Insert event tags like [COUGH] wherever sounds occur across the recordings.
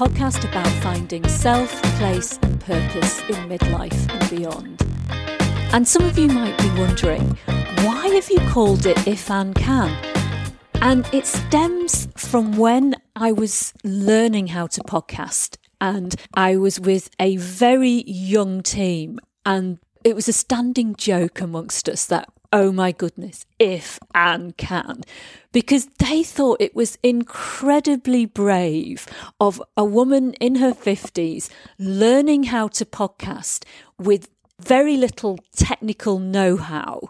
podcast about finding self, place, and purpose in midlife and beyond. And some of you might be wondering, why have you called it If Anne Can? And it stems from when I was learning how to podcast and I was with a very young team and it was a standing joke amongst us that oh my goodness, if Anne can. Because they thought it was incredibly brave of a woman in her 50s learning how to podcast with very little technical know how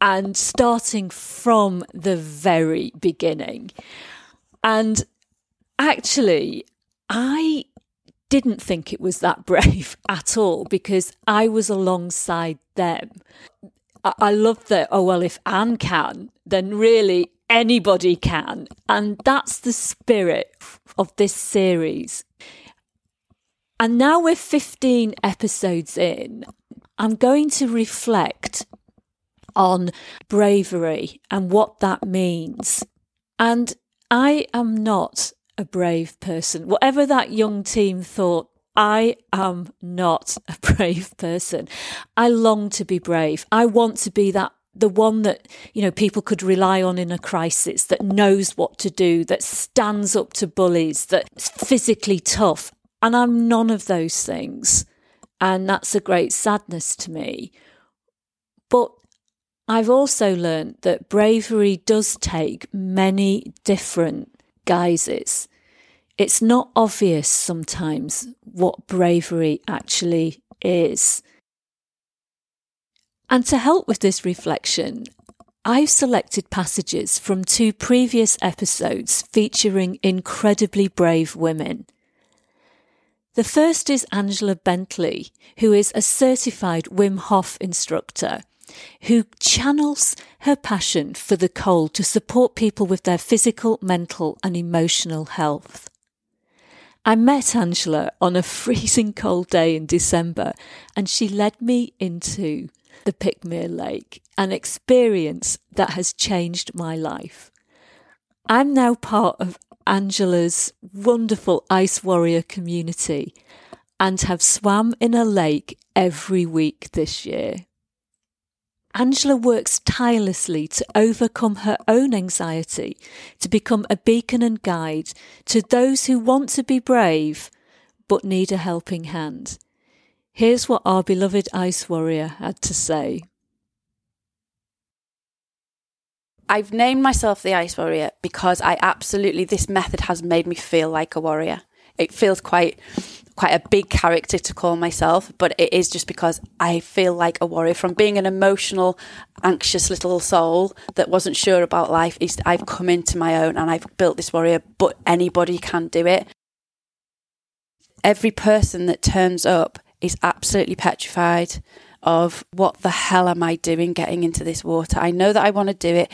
and starting from the very beginning. And actually, I didn't think it was that [LAUGHS] brave at all because I was alongside them. I, love that. Oh, well, if Anne can, then really anybody can. And that's the spirit of this series. And now we're 15 episodes in. I'm going to reflect on bravery and what that means. And I am not a brave person. Whatever that young team thought I am not [LAUGHS] a brave person. I long to be brave. I want to be that the one that you know people could rely on in a crisis that knows what to do that stands up to bullies that's physically tough and i'm none of those things and that's a great sadness to me but i've also learned that bravery does take many different guises it's not obvious sometimes what bravery actually is. And to help with this reflection, I've selected passages from two previous episodes featuring incredibly brave women. The first is Angela Bentley, who is a certified Wim Hof instructor who channels her passion for the cold to support people with their physical, mental, and emotional health. I met Angela on a [LAUGHS] freezing cold day in December, and she led me into the Pickmere Lake, an experience that has changed my life. I'm now part of Angela's wonderful Ice Warrior community and have swam in a lake every week this year. Angela works tirelessly to overcome her own anxiety, to become a beacon and guide to those who want to be brave but need a helping hand. Here's what our beloved ice warrior had to say. I've named myself the Ice Warrior because I absolutely, this method has made me feel like a warrior. It feels quite quite a big character to call myself, but it is just because I feel like a warrior. From being an emotional, anxious little soul that wasn't sure about life, is I've come into my own and I've built this warrior. But anybody can do it. Every person that turns up is absolutely petrified of what the hell am I doing getting into this water? I know that I want to do it.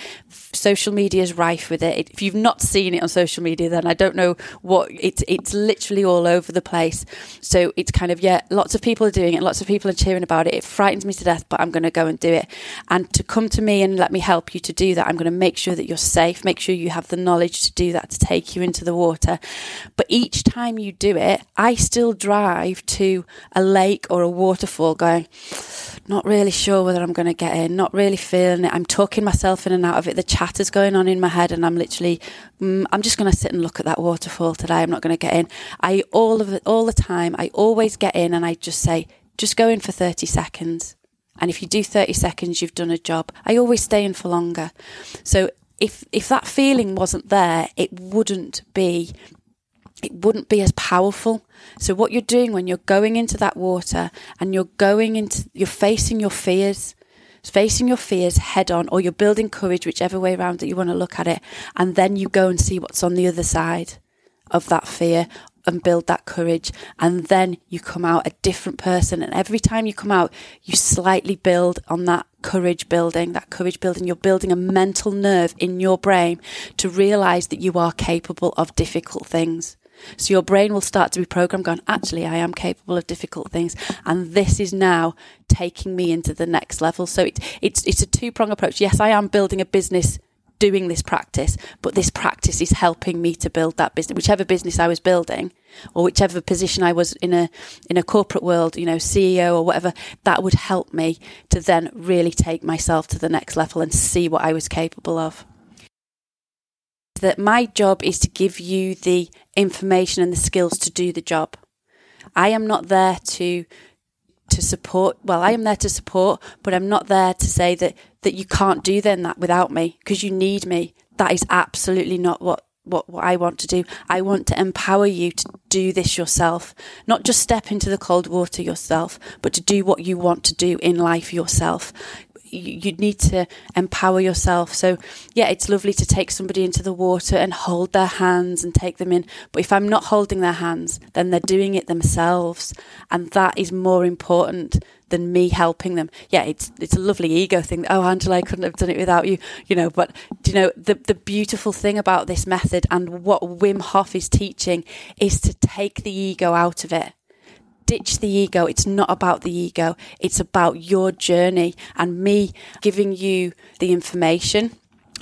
Social media is rife with it. If you've not seen it on social media, then I don't know what it's. It's literally all over the place. So it's kind of yeah, lots of people are doing it. Lots of people are cheering about it. It frightens me to death, but I'm going to go and do it. And to come to me and let me help you to do that, I'm going to make sure that you're safe. Make sure you have the knowledge to do that to take you into the water. But each time you do it, I still drive to a lake or a waterfall, going not really sure whether I'm going to get in, not really feeling it. I'm talking myself in and out of it. The chatter's going on in my head, and I'm literally, mm, I'm just going to sit and look at that waterfall today. I'm not going to get in. I all of it, all the time. I always get in, and I just say, just go in for 30 seconds. And if you do 30 seconds, you've done a job. I always stay in for longer. So if if that feeling wasn't there, it wouldn't be it wouldn't be as powerful. So what you're doing when you're going into that water and you're going into, you're facing your fears, facing your fears head on, or you're building courage, whichever way around that you want to look at it. And then you go and see what's on the other side of that fear and build that courage. And then you come out a different person. And every time you come out, you slightly build on that courage building, that courage building. You're building a mental nerve in your brain to realize that you are capable of difficult things. So your brain will start to be programmed going, actually, I am capable of difficult things. And this is now taking me into the next level. So it, it's, it's a two prong approach. Yes, I am building a business doing this practice, but this practice is helping me to build that business, whichever business I was building or whichever position I was in a in a corporate world, you know, CEO or whatever, that would help me to then really take myself to the next level and see what I was capable of. That my job is to give you the information and the skills to do the job. I am not there to to support well i am there to support but i'm not there to say that that you can't do then that without me because you need me that is absolutely not what what, what I want to do. I want to empower you to do this yourself, not just step into the cold water yourself, but to do what you want to do in life yourself. You, need to empower yourself. So, yeah, it's lovely to take somebody into the water and hold their hands and take them in. But if I'm not holding their hands, then they're doing it themselves. And that is more important than me helping them. Yeah, it's it's a lovely ego thing. Oh, Angela, I couldn't have done it without you, you know. But you know, the the beautiful thing about this method and what Wim Hof is teaching is to take the ego out of it. Ditch the ego. It's not about the ego. It's about your journey and me giving you the information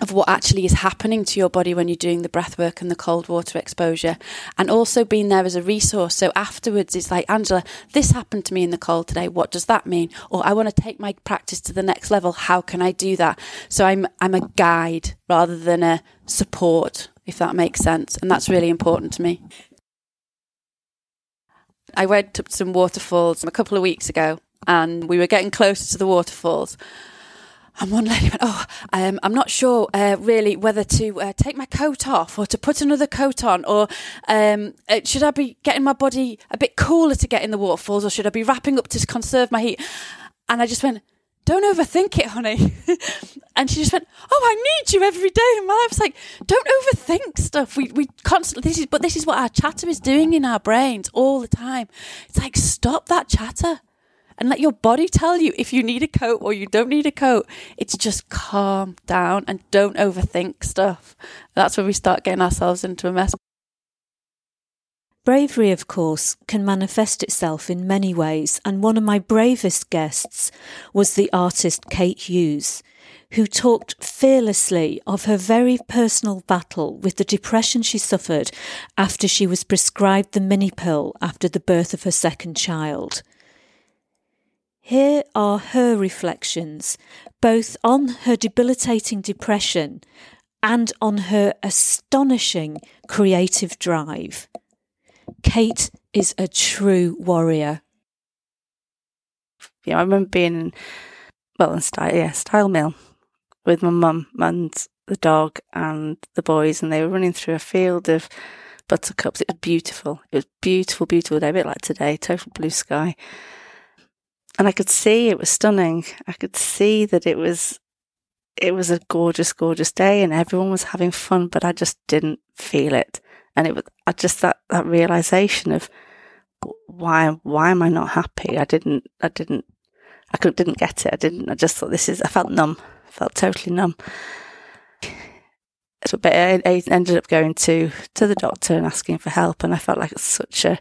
of what actually is happening to your body when you're doing the breath work and the cold water exposure. And also being there as a resource. So afterwards it's like angela this happened to me in the cold today. What does that mean? Or i want to take my practice to the next level. How can i do that? So i'm i'm a guide rather than a support if that makes sense. And that's really important to me i went up some waterfalls a couple of weeks ago and we were getting closer to the waterfalls and one lady went, Oh, um, I'm not sure uh, really whether to uh, take my coat off or to put another coat on, or um, uh, should I be getting my body a bit cooler to get in the waterfalls, or should I be wrapping up to conserve my heat? And I just went, Don't overthink it, honey. [LAUGHS] and she just went, Oh, I need you every day. And I was like, Don't overthink stuff. We, we constantly, this is, but this is what our chatter is doing in our brains all the time. It's like, Stop that chatter and let your body tell you if you need a coat or you don't need a coat. It's just calm down and don't overthink stuff. That's where we start getting ourselves into a mess. Bravery, of course, can manifest itself in many ways, and one of my bravest guests was the artist Kate Hughes, who talked fearlessly of her very personal battle with the depression she suffered after she was prescribed the mini pill after the birth of her second child. Here are her reflections, both on her debilitating depression and on her astonishing creative drive. Kate is a true warrior. Yeah, I remember being, well, in Styal, yeah, Styal Mill with my mum and the dog and the boys, and they were running through a field of buttercups. It was beautiful. It was beautiful, beautiful day, a bit like today, total blue sky and I could see it was stunning. I could see that it was it was a gorgeous, gorgeous day, and everyone was having fun, but I just didn't feel it. And it was I just that that realization of why why am I not happy? I didn't I didn't I could, didn't get it. I didn't. I just thought this is. I felt numb. I felt totally numb. So, but I, I ended up going to to the doctor and asking for help, and I felt like such a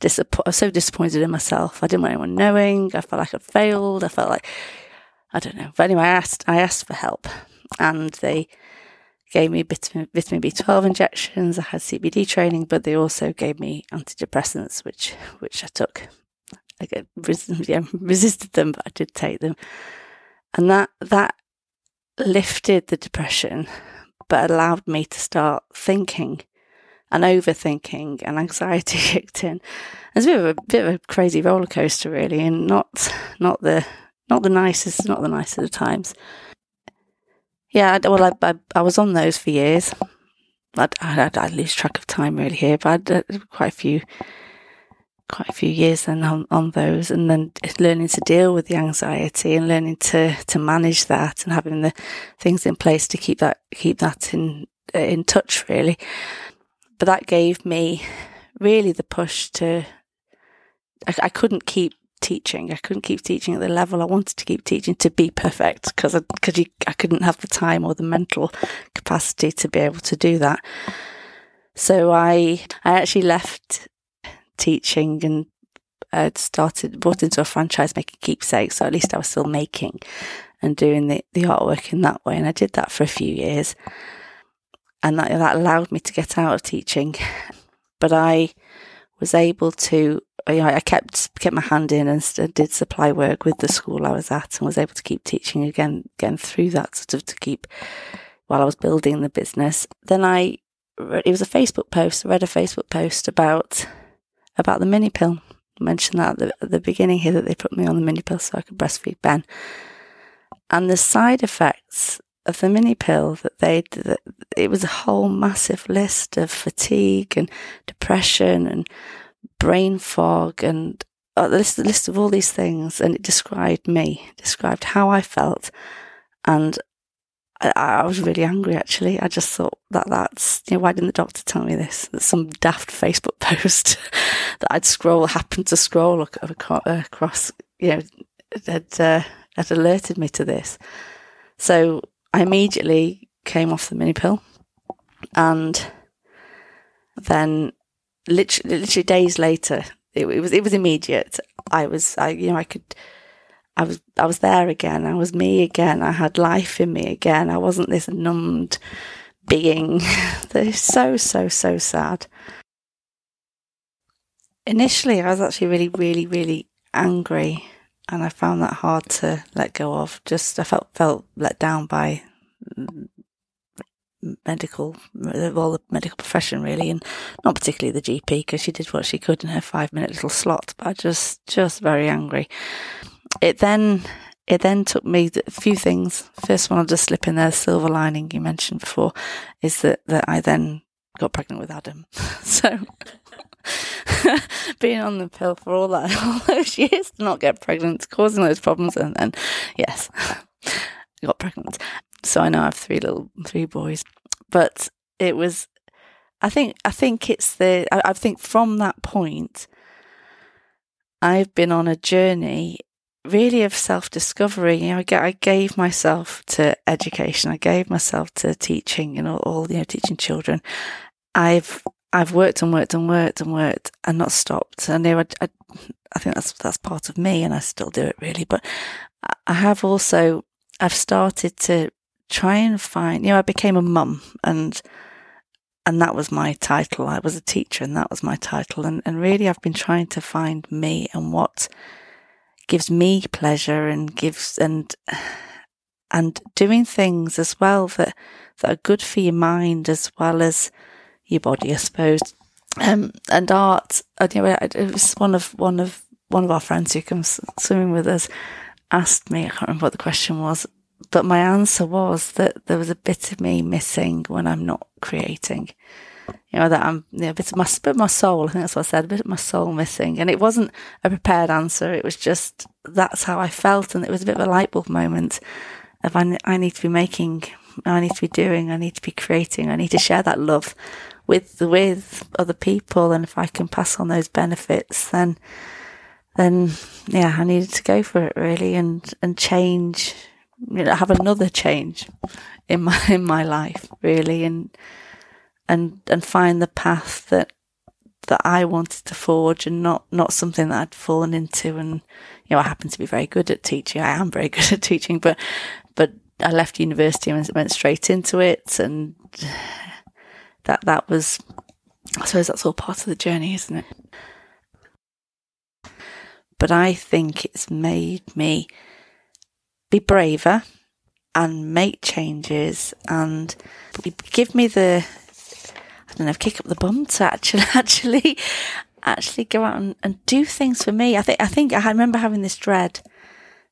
disappointed. I was so disappointed in myself. I didn't want anyone knowing. I felt like I'd failed. I felt like I don't know. But anyway, I asked. I asked for help, and they gave me vitamin, vitamin B12 injections. I had CBT training, but they also gave me antidepressants, which which I took. I res- yeah, resisted them, but I did take them, and that that lifted the depression, but allowed me to start thinking and overthinking and anxiety [LAUGHS] kicked in. It's a bit of a bit of a crazy roller coaster, really, and not not the not the nicest, not the nicest of times. Yeah, well, I, I, I was on those for years. I, I, I lose track of time really here, but I had uh, quite a few quite a few years then on, on those and then learning to deal with the anxiety and learning to to manage that and having the things in place to keep that keep that in in touch really but that gave me really the push to. I, I couldn't keep teaching. I couldn't keep teaching at the level I wanted to keep teaching to be perfect because I, cause I couldn't have the time or the mental capacity to be able to do that. So I I actually left teaching and I'd started, brought into a franchise making keepsakes. So at least I was still making and doing the, the artwork in that way. And I did that for a few years. And that, that allowed me to get out of teaching. But I was able to, you know, I kept, kept my hand in and did supply work with the school I was at and was able to keep teaching again, again through that sort of to keep while I was building the business. Then I, it was a Facebook post, I read a Facebook post about, about the mini pill. I mentioned that at the, at the beginning here that they put me on the mini pill so I could breastfeed Ben. And the side effects of the mini pill that they, that it was a whole massive list of fatigue and depression and brain fog and uh, list, a list of all these things. And it described me, described how I felt. And I, I, was really angry actually. I just thought that that's, you know, why didn't the doctor tell me this? That some daft Facebook [LAUGHS] post that I'd scroll, happened to scroll across, you know, had, uh, had alerted me to this. So I immediately came off the mini pill and then literally, literally days later, it, it was, it was immediate. I was, I, you know, I could, I was I was there again. I was me again. I had life in me again. I wasn't this numbed being. [LAUGHS] so so so sad. Initially, I was actually really really really angry, and I found that hard to let go of. Just I felt felt let down by medical, well, the medical profession really, and not particularly the GP because she did what she could in her five minute little slot. But I just just very angry it then it then took me a few things. First one, I'll just slip in there. Silver lining you mentioned before is that that I then got pregnant with Adam. [LAUGHS] so [LAUGHS] being on the pill for all that [LAUGHS] all those years to not get pregnant, causing those problems, and then yes, got pregnant. So I know I have three little three boys. But it was, I think, I think it's the. I, I think from that point, I've been on a journey really of self discovery. You know, I, I, gave myself to education. I gave myself to teaching and all, all, you know, teaching children. I've, I've worked and worked and worked and worked and not stopped. And I, I, I think that's, that's part of me and I still do it really. But I have also, I've started to try and find, you know, I became a mum and, and that was my title. I was a teacher and that was my title. And, and really I've been trying to find me and what, gives me pleasure and gives and and doing things as well that that are good for your mind as well as your body, I suppose. Um, and art. Know, it was one of one of one of our friends who comes swimming with us asked me. I can't remember what the question was, but my answer was that there was a bit of me missing when I'm not creating you know, that I'm you know, a bit of my, bit of my soul. I think that's what I said, a bit of my soul missing. And it wasn't a prepared answer. It was just, that's how I felt. And it was a bit of a light bulb moment of I, I need to be making, I need to be doing, I need to be creating, I need to share that love with, with other people. And if I can pass on those benefits, then, then yeah, I needed to go for it really and, and change, you know, have another change in my, [LAUGHS] in my life really. And, and and find the path that that I wanted to forge and not not something that I'd fallen into. And you know I happen to be very good at teaching. I am very [LAUGHS] good at teaching but but I left university and went straight into it. And that that was I suppose that's all part of the journey isn't it? But I think it's made me be braver and make changes and give me the I don't know, kick up the bum to actually, [LAUGHS] actually, actually go out and, and do things for me. I think, I think I remember having this dread,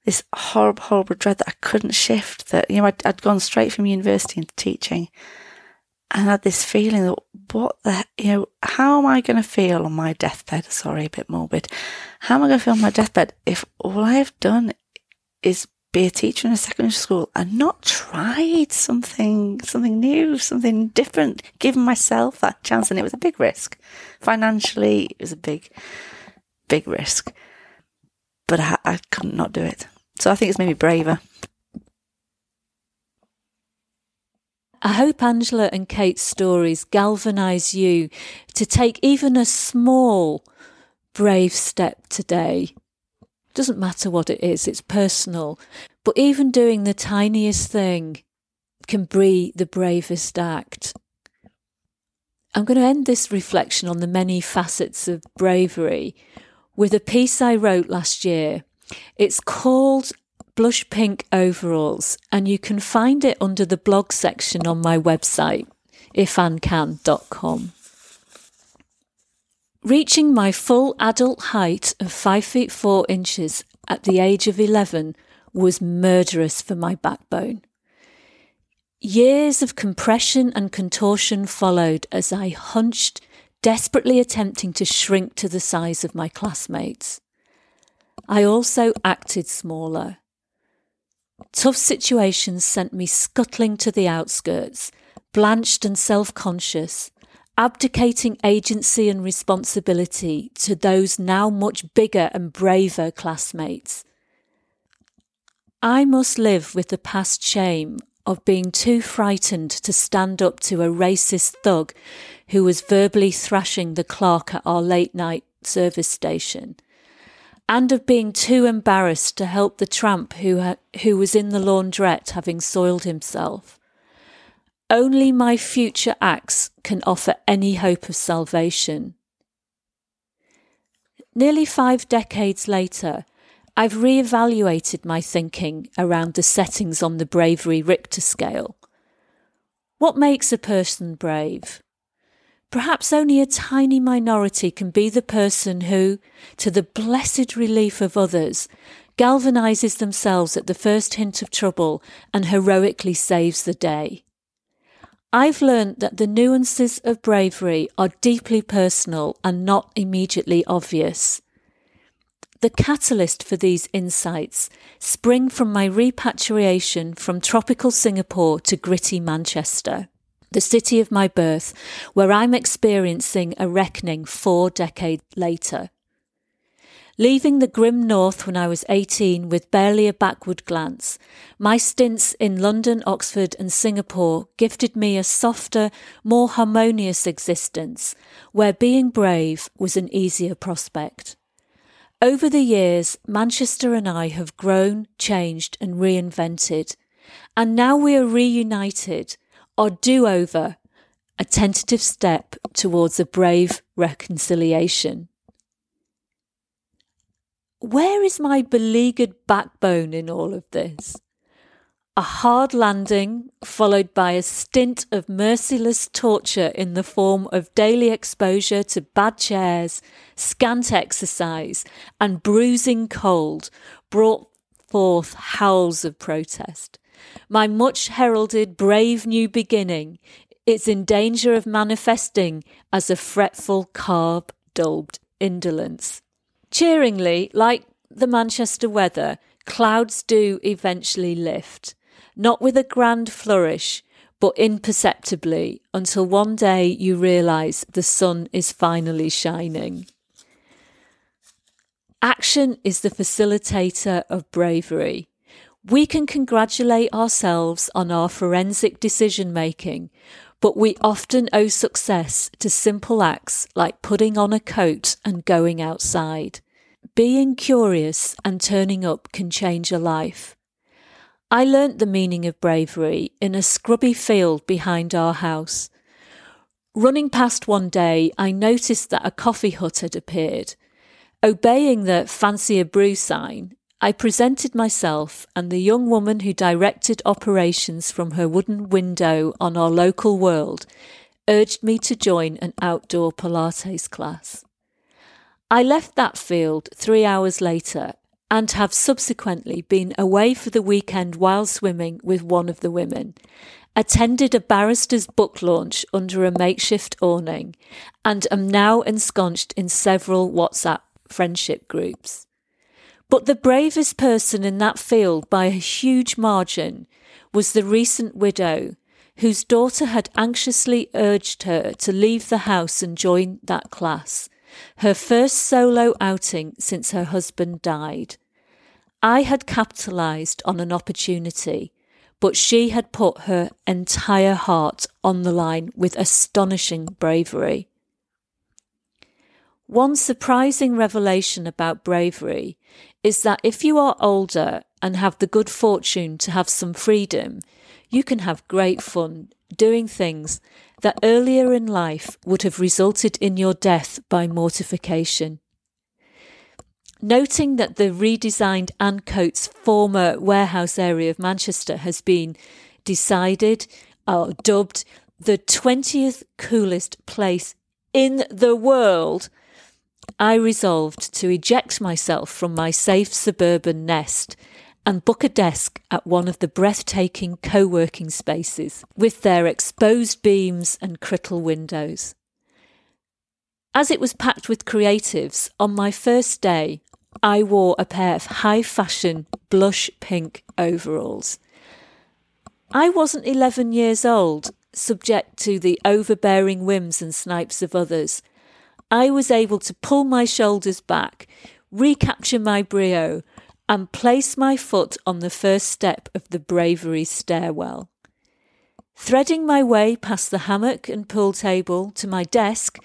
this horrible, horrible dread that I couldn't shift. That you know, I'd, I'd gone straight from university into teaching, and had this feeling that what the, you know, how am I going to feel on my deathbed? Sorry, a bit morbid. How am I going to feel on my deathbed if all I have done is be a teacher in a secondary school and not tried something, something new, something different, given myself that chance. And it was a big risk. Financially, it was a big, big risk. But I, I couldn't not do it. So I think it's made me braver. I hope Angela and Kate's stories galvanise you to take even a small brave step today. Doesn't matter what it is, it's personal. But even doing the tiniest thing can be the bravest act. I'm going to end this reflection on the many facets of bravery with a piece I wrote last year. It's called Blush Pink Overalls, and you can find it under the blog section on my website, ifannecan.com. Reaching my full adult height of 5 feet 4 inches at the age of 11 was murderous for my backbone. Years of compression and contortion followed as I hunched, desperately attempting to shrink to the size of my classmates. I also acted smaller. Tough situations sent me scuttling to the outskirts, blanched and self conscious, abdicating agency and responsibility to those now much bigger and braver classmates. I must live with the past shame of being too frightened to stand up to a racist thug who was verbally thrashing the clerk at our late night service station, and of being too embarrassed to help the tramp who, ha- who was in the laundrette having soiled himself. Only my future acts can offer any hope of salvation. Nearly five decades later, I've re-evaluated my thinking around the settings on the bravery Richter scale. What makes a person brave? Perhaps only a tiny minority can be the person who, to the blessed relief of others, galvanizes themselves at the first hint of trouble and heroically saves the day. I've learned that the nuances of bravery are deeply personal and not immediately obvious. The catalyst for these insights spring from my repatriation from tropical Singapore to gritty Manchester, the city of my birth, where I'm experiencing a reckoning four decades later. Leaving the grim north when I was 18 with barely a backward glance, my stints in London, Oxford, and Singapore gifted me a softer, more harmonious existence, where being brave was an easier prospect. Over the years, Manchester and I have grown, changed, and reinvented. And now we are reunited, our do over, a tentative step towards a brave reconciliation. Where is my beleaguered backbone in all of this? a hard landing, followed by a stint of merciless torture in the form of daily exposure to bad chairs, scant exercise, and bruising cold, brought forth howls of protest. My much heralded brave new beginning is in danger of manifesting as a fretful, carb dulled indolence. Cheeringly, like the Manchester weather, clouds do eventually lift not with a grand flourish, but imperceptibly until one day you realize the sun is finally shining. Action is the facilitator of bravery. We can congratulate ourselves on our forensic decision making, but we often owe success to simple acts like putting on a coat and going outside. Being curious and turning up can change a life. I learnt the meaning of bravery in a scrubby field behind our house. Running past one day, I noticed that a coffee hut had appeared. Obeying the fancy a brew sign, I presented myself, and the young woman who directed operations from her wooden window on our local world urged me to join an outdoor Pilates class. I left that field three hours later and have subsequently been away for the weekend while swimming with one of the women, attended a barrister's book launch under a makeshift awning, and am now ensconced in several WhatsApp friendship groups. But the bravest person in that field by a huge margin was the recent widow whose daughter had anxiously urged her to leave the house and join that class her first solo outing since her husband died. I had capitalized on an opportunity, but she had put her entire heart on the line with astonishing bravery. One surprising revelation about bravery is that if you are older and have the good fortune to have some freedom, you can have great fun doing things that earlier in life would have resulted in your death by mortification. Noting that the redesigned Ancoats former warehouse area of Manchester has been decided or dubbed the 20th coolest place in the world, I resolved to eject myself from my safe suburban nest and book a desk at one of the breathtaking co working spaces with their exposed beams and Crittall windows. As it was packed with creatives, on my first day, I wore a pair of high fashion blush pink overalls. I wasn't 11 years old, subject to the overbearing whims and snipes of others. I was able to pull my shoulders back, recapture my brio, and place my foot on the first step of the bravery stairwell. Threading my way past the hammock and pool table to my desk,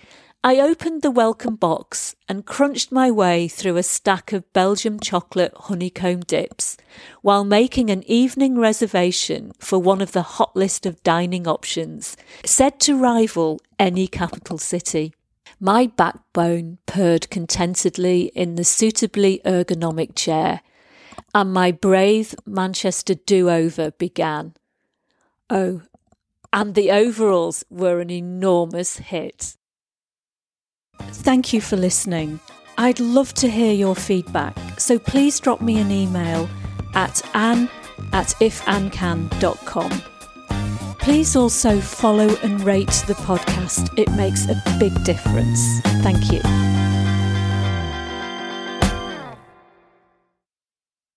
I opened the welcome box and crunched my way through a stack of Belgium chocolate honeycomb dips while making an evening reservation for one of the hot list of dining options said to rival any capital city. My backbone purred contentedly in the suitably ergonomic chair, and my brave Manchester do over began. Oh, and the overalls were an enormous hit. Thank you for listening. I'd love to hear your feedback, so please drop me an email at anne at ifannecan.com. Please also follow and rate the podcast, it makes a big difference. Thank you.